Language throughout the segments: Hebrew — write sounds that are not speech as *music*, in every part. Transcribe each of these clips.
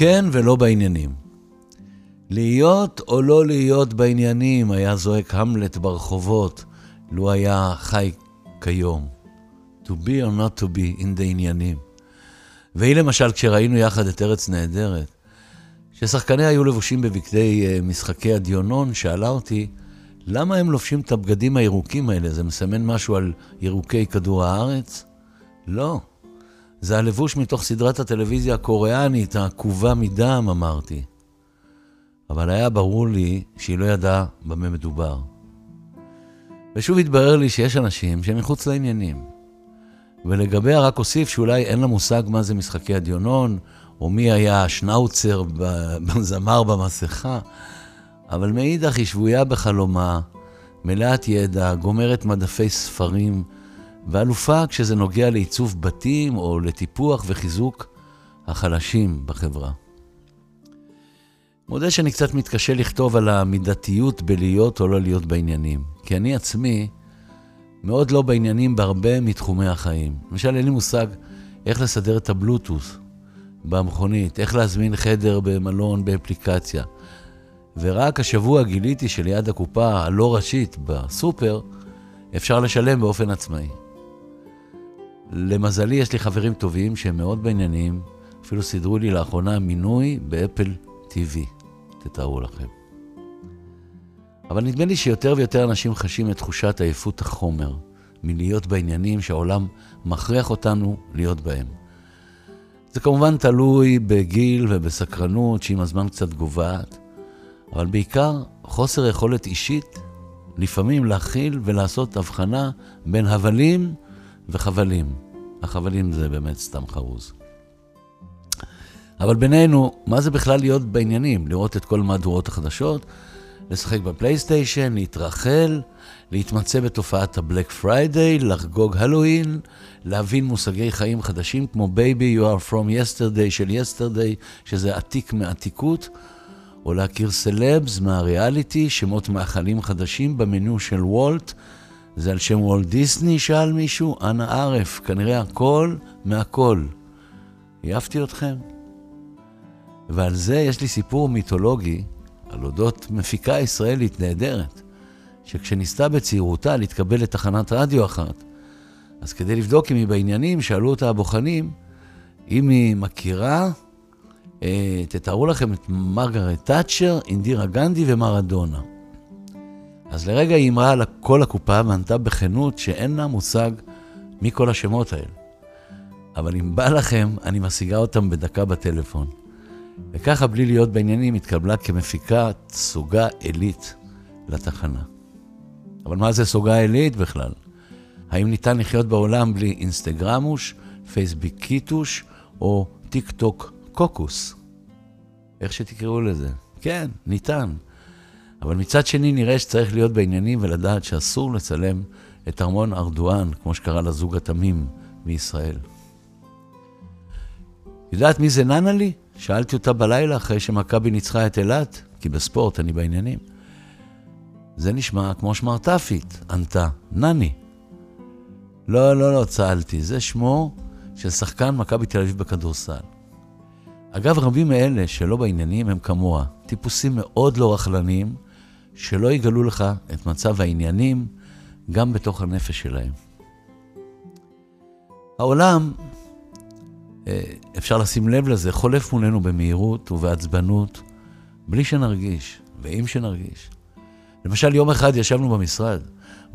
כן ולא בעניינים. להיות או לא להיות בעניינים, היה זועק המלט ברחובות, לו היה חי כיום. To be or not to be in the עניינים. והיא למשל, כשראינו יחד את ארץ נהדרת, כששחקניה היו לבושים בבגדי uh, משחקי הדיונון, שאלה אותי, למה הם לובשים את הבגדים הירוקים האלה? זה מסמן משהו על ירוקי כדור הארץ? לא. זה הלבוש מתוך סדרת הטלוויזיה הקוריאנית, העקובה מדם, אמרתי. אבל היה ברור לי שהיא לא ידעה במה מדובר. ושוב התברר לי שיש אנשים שהם מחוץ לעניינים. ולגביה רק אוסיף שאולי אין לה מושג מה זה משחקי הדיונון, או מי היה השנאוצר *laughs* בזמר במסכה, אבל מאידך היא שבויה בחלומה, מלאת ידע, גומרת מדפי ספרים, ואלופה כשזה נוגע לעיצוב בתים או לטיפוח וחיזוק החלשים בחברה. מודה שאני קצת מתקשה לכתוב על המידתיות בלהיות או לא להיות בעניינים, כי אני עצמי מאוד לא בעניינים בהרבה מתחומי החיים. למשל, אין לי מושג איך לסדר את הבלוטוס במכונית, איך להזמין חדר במלון באפליקציה. ורק השבוע גיליתי שליד הקופה הלא ראשית בסופר, אפשר לשלם באופן עצמאי. למזלי, יש לי חברים טובים שהם מאוד בעניינים, אפילו סידרו לי לאחרונה מינוי באפל TV, תתארו לכם. אבל נדמה לי שיותר ויותר אנשים חשים את תחושת עייפות החומר מלהיות בעניינים שהעולם מכריח אותנו להיות בהם. זה כמובן תלוי בגיל ובסקרנות שעם הזמן קצת גוועת, אבל בעיקר חוסר יכולת אישית לפעמים להכיל ולעשות הבחנה בין הבלים וחבלים. החבלים זה באמת סתם חרוז. אבל בינינו, מה זה בכלל להיות בעניינים? לראות את כל מהדורות החדשות, לשחק ב PlayStation, להתרחל, להתמצא בתופעת ה Black Friday, לחגוג הלואין, להבין מושגי חיים חדשים כמו Baby You are from yesterday של yesterday, שזה עתיק מעתיקות, או להכיר סלבס מהריאליטי, שמות מאכלים חדשים במניו של וולט, זה על שם וולט דיסני, שאל מישהו? אנא ערף, כנראה הכל מהכל. העפתי אתכם? ועל זה יש לי סיפור מיתולוגי על אודות מפיקה ישראלית נהדרת, שכשניסתה בצעירותה להתקבל לתחנת רדיו אחת, אז כדי לבדוק אם היא בעניינים, שאלו אותה הבוחנים אם היא מכירה, אה, תתארו לכם את מרגרט תאצ'ר, אינדירה גנדי ומרדונה. אז לרגע היא אמרה על כל הקופה וענתה בכנות שאין לה מושג מי כל השמות האלה. אבל אם בא לכם, אני משיגה אותם בדקה בטלפון. וככה, בלי להיות בעניינים, התקבלה כמפיקת סוגה עילית לתחנה. אבל מה זה סוגה עילית בכלל? האם ניתן לחיות בעולם בלי אינסטגרמוש, פייסביקיטוש או טיק טוק קוקוס? איך שתקראו לזה. כן, ניתן. אבל מצד שני נראה שצריך להיות בעניינים ולדעת שאסור לצלם את ארמון ארדואן, כמו שקרה לזוג התמים מישראל. יודעת מי זה ננה לי? שאלתי אותה בלילה אחרי שמכבי ניצחה את אילת, כי בספורט אני בעניינים. זה נשמע כמו שמרטפית, ענתה, נני. לא, לא, לא, צהלתי, זה שמו של שחקן מכבי תל אביב בכדורסל. אגב, רבים מאלה שלא בעניינים הם כמוה, טיפוסים מאוד לא רכלניים, שלא יגלו לך את מצב העניינים גם בתוך הנפש שלהם. העולם אה, אפשר לשים לב לזה, חולף מולנו במהירות ובעצבנות, בלי שנרגיש, ואם שנרגיש. למשל, יום אחד ישבנו במשרד,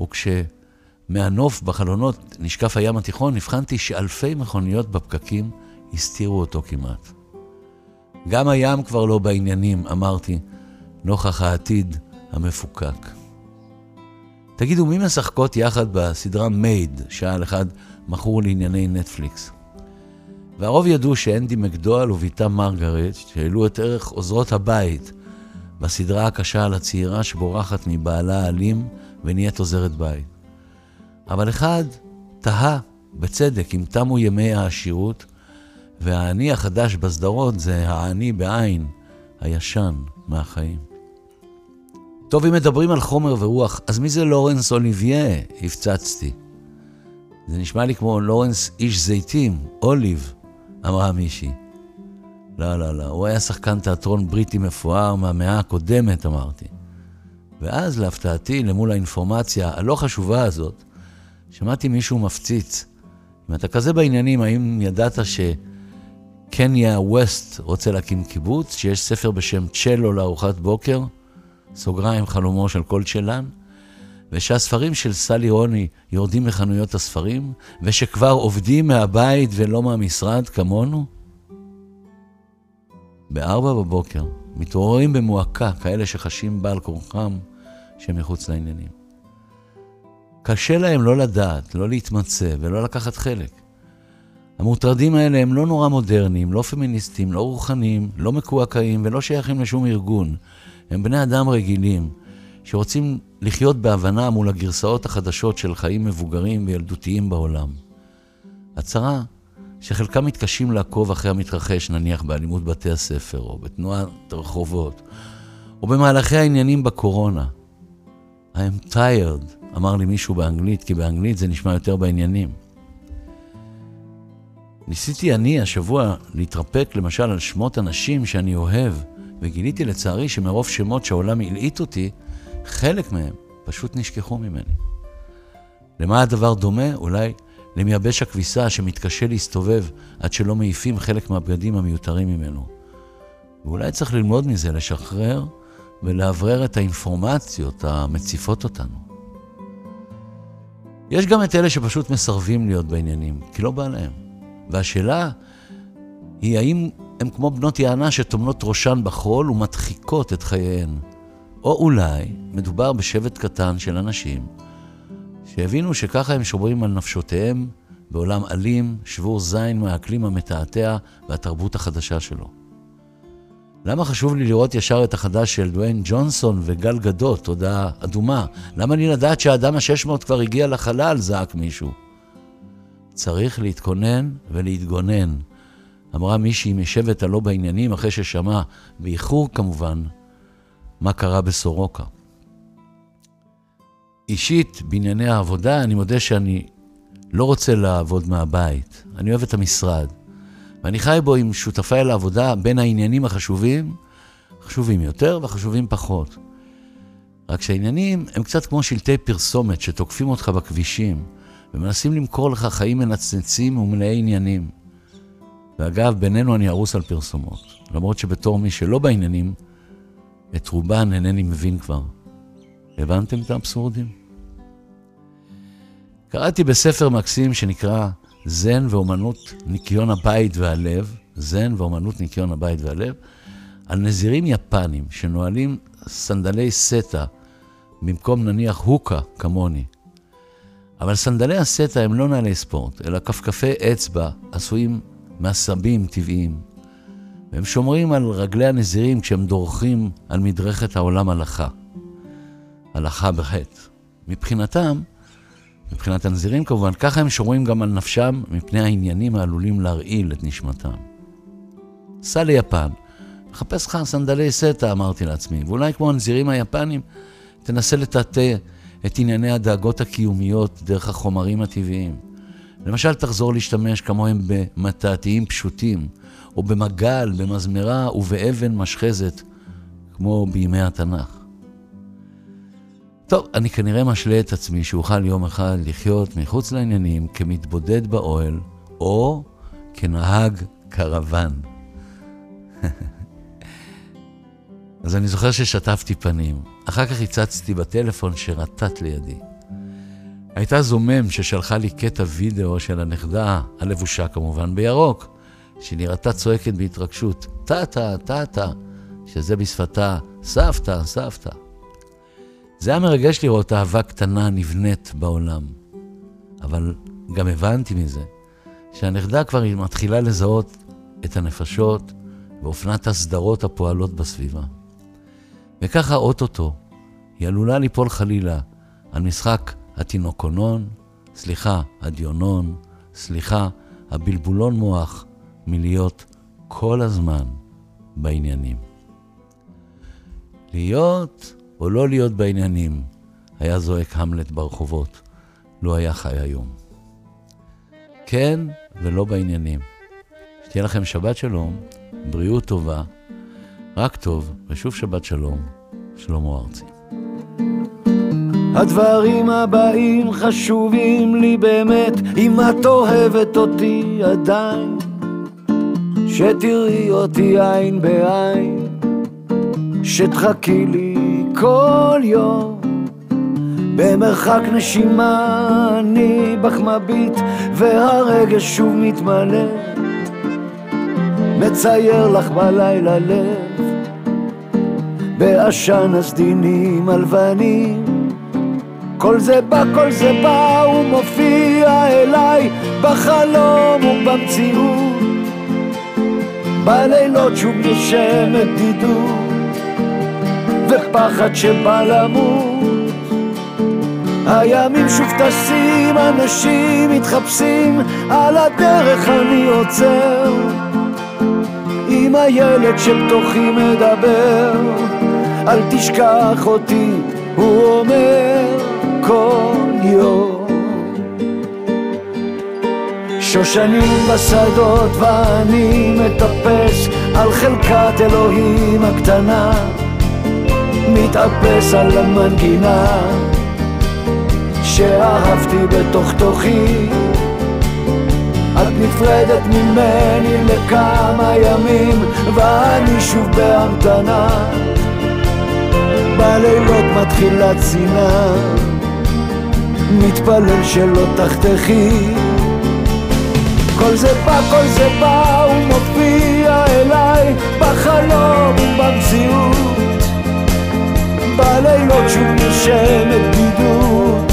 וכשמהנוף בחלונות נשקף הים התיכון, הבחנתי שאלפי מכוניות בפקקים הסתירו אותו כמעט. גם הים כבר לא בעניינים, אמרתי, נוכח העתיד המפוקק. תגידו, מי משחקות יחד בסדרה מייד, שאל אחד מכור לענייני נטפליקס? והרוב ידעו שאנדי מקדואל ובתה מרגרט, שהעלו את ערך עוזרות הבית בסדרה הקשה על הצעירה שבורחת מבעלה האלים ונהיית עוזרת בית. אבל אחד תהה, בצדק, אם תמו ימי העשירות, והאני החדש בסדרות זה האני בעין, הישן מהחיים. טוב, אם מדברים על חומר ורוח, אז מי זה לורנס אוליביה? הפצצתי. זה נשמע לי כמו לורנס איש זיתים, אוליב, אמרה מישהי. לא, לא, לא, הוא היה שחקן תיאטרון בריטי מפואר מהמאה הקודמת, אמרתי. ואז, להפתעתי, למול האינפורמציה הלא חשובה הזאת, שמעתי מישהו מפציץ. אם אתה כזה בעניינים, האם ידעת שקניה ווסט רוצה להקים קיבוץ, שיש ספר בשם צ'לו לארוחת בוקר, סוגריים חלומו של כל צ'לן, ושהספרים של סלי רוני יורדים מחנויות הספרים, ושכבר עובדים מהבית ולא מהמשרד כמונו? בארבע בבוקר מתעוררים במועקה כאלה שחשים בעל כורחם שמחוץ לעניינים. קשה להם לא לדעת, לא להתמצא ולא לקחת חלק. המוטרדים האלה הם לא נורא מודרניים, לא פמיניסטים, לא רוחניים, לא מקועקעים ולא שייכים לשום ארגון. הם בני אדם רגילים, שרוצים לחיות בהבנה מול הגרסאות החדשות של חיים מבוגרים וילדותיים בעולם. הצרה, שחלקם מתקשים לעקוב אחרי המתרחש, נניח באלימות בתי הספר, או בתנועת הרחובות, או במהלכי העניינים בקורונה. I'm tired, אמר לי מישהו באנגלית, כי באנגלית זה נשמע יותר בעניינים. ניסיתי אני השבוע להתרפק למשל על שמות אנשים שאני אוהב, וגיליתי לצערי שמרוב שמות שהעולם הלעיט אותי, חלק מהם פשוט נשכחו ממני. למה הדבר דומה? אולי למייבש הכביסה שמתקשה להסתובב עד שלא מעיפים חלק מהבגדים המיותרים ממנו. ואולי צריך ללמוד מזה, לשחרר ולאוורר את האינפורמציות המציפות אותנו. יש גם את אלה שפשוט מסרבים להיות בעניינים, כי לא בא להם. והשאלה היא האם הם כמו בנות יענה שטומנות ראשן בחול ומדחיקות את חייהן. או אולי מדובר בשבט קטן של אנשים שהבינו שככה הם שומרים על נפשותיהם בעולם אלים, שבור זין מהאקלים המתעתע והתרבות החדשה שלו. למה חשוב לי לראות ישר את החדש של דוויין ג'ונסון וגל גדות, תודעה אדומה? למה לי לדעת שהאדם ה-600 כבר הגיע לחלל? זעק מישהו. צריך להתכונן ולהתגונן. אמרה מישהי משבט הלא בעניינים אחרי ששמע, באיחור כמובן, מה קרה בסורוקה. אישית, בענייני העבודה, אני מודה שאני לא רוצה לעבוד מהבית. אני אוהב את המשרד. ואני חי בו עם שותפיי לעבודה בין העניינים החשובים, חשובים יותר וחשובים פחות. רק שהעניינים הם קצת כמו שלטי פרסומת שתוקפים אותך בכבישים ומנסים למכור לך חיים מנצנצים ומלאי עניינים. ואגב, בינינו אני ארוס על פרסומות, למרות שבתור מי שלא בעניינים, את רובן אינני מבין כבר. הבנתם את האבסורדים? קראתי בספר מקסים שנקרא זן ואומנות ניקיון הבית והלב, זן ואומנות ניקיון הבית והלב, על נזירים יפנים שנועלים סנדלי סטה במקום נניח הוקה כמוני. אבל סנדלי הסטה הם לא נעלי ספורט, אלא כפכפי אצבע עשויים מעשבים טבעיים. והם שומרים על רגלי הנזירים כשהם דורכים על מדרכת העולם הלכה. הלכה בחטא. מבחינתם, מבחינת הנזירים כמובן, ככה הם שומרים גם על נפשם מפני העניינים העלולים להרעיל את נשמתם. סע ליפן, חפש לך סנדלי סטה, אמרתי לעצמי, ואולי כמו הנזירים היפנים, תנסה לטאטא את ענייני הדאגות הקיומיות דרך החומרים הטבעיים. למשל, תחזור להשתמש כמוהם במטעתיים פשוטים, או במגל, במזמרה ובאבן משחזת, כמו בימי התנ"ך. טוב, אני כנראה משלה את עצמי שאוכל יום אחד לחיות מחוץ לעניינים כמתבודד באוהל, או כנהג קרוון. *laughs* אז אני זוכר ששטפתי פנים. אחר כך הצצתי בטלפון שרטט לידי. הייתה זומם ששלחה לי קטע וידאו של הנכדה, הלבושה כמובן בירוק, שנראתה צועקת בהתרגשות, טאטה, טאטה, שזה בשפתה, סבתא, סבתא. זה היה מרגש לראות אהבה קטנה נבנית בעולם. אבל גם הבנתי מזה שהנכדה כבר מתחילה לזהות את הנפשות ואופנת הסדרות הפועלות בסביבה. וככה אוטוטו היא עלולה ליפול חלילה על משחק התינוקונון, סליחה, הדיונון, סליחה, הבלבולון מוח, מלהיות כל הזמן בעניינים. להיות או לא להיות בעניינים, היה זועק המלט ברחובות, לו לא היה חי היום. כן ולא בעניינים. תהיה לכם שבת שלום, בריאות טובה, רק טוב, ושוב שבת שלום, שלמה ארצי. הדברים הבאים חשובים לי באמת, אם את אוהבת אותי עדיין, שתראי אותי עין בעין, שתחכי לי כל יום. במרחק נשימה אני בך מביט והרגש שוב מתמלא מצייר לך בלילה לב בעשן הסדינים הלבנים. כל זה בא, כל זה בא, הוא מופיע אליי בחלום ובמציאות. בלילות שוב נושמת בדידות ופחד שבא למות. הימים שוב טסים, אנשים מתחפשים, על הדרך אני עוצר. עם הילד שבתוכי מדבר, אל תשכח אותי, הוא אומר כל יום. שושנים בשדות ואני מטפס על חלקת אלוהים הקטנה, מתאפס על המנגינה. שאהבתי בתוך תוכי את נפרדת ממני לכמה ימים ואני שוב בהמתנה בלילות מתחילה צינה מתפלל שלא תחתכי. כל זה בא, כל זה בא, הוא מופיע אליי בחלום ובמציאות בלילות שוב נושמת בדידות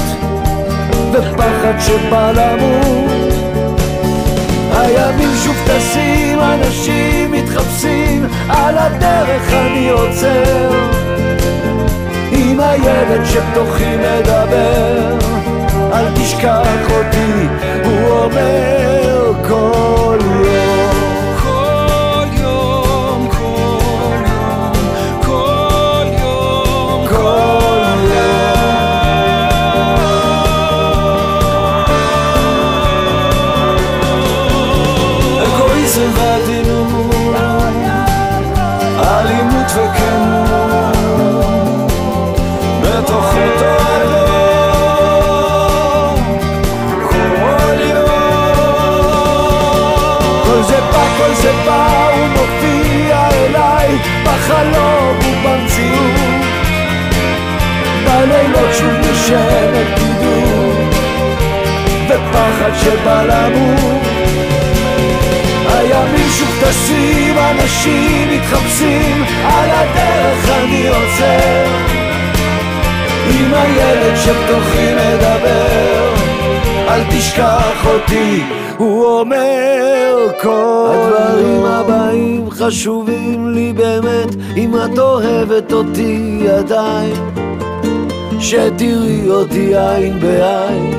ופחד שבא למות. הימים שוב טסים, אנשים מתחפשים על הדרך אני עוצר עם הילד שבתוכי מדבר אל תשכח אותי, הוא אומר כל יום בחלום ובמציאות. בלילות שוב נשארת בדידות ופחד שבא למות. הימים שוב טסים, אנשים מתחפשים על הדרך אני עוצר עם הילד שבתוכי מדבר אל תשכח אותי הוא אומר כל הדברים הבאים חשובים לי באמת אם את אוהבת אותי עדיין. שתראי אותי עין בעין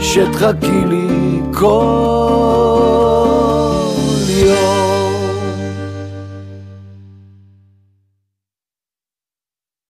שתחכי לי כל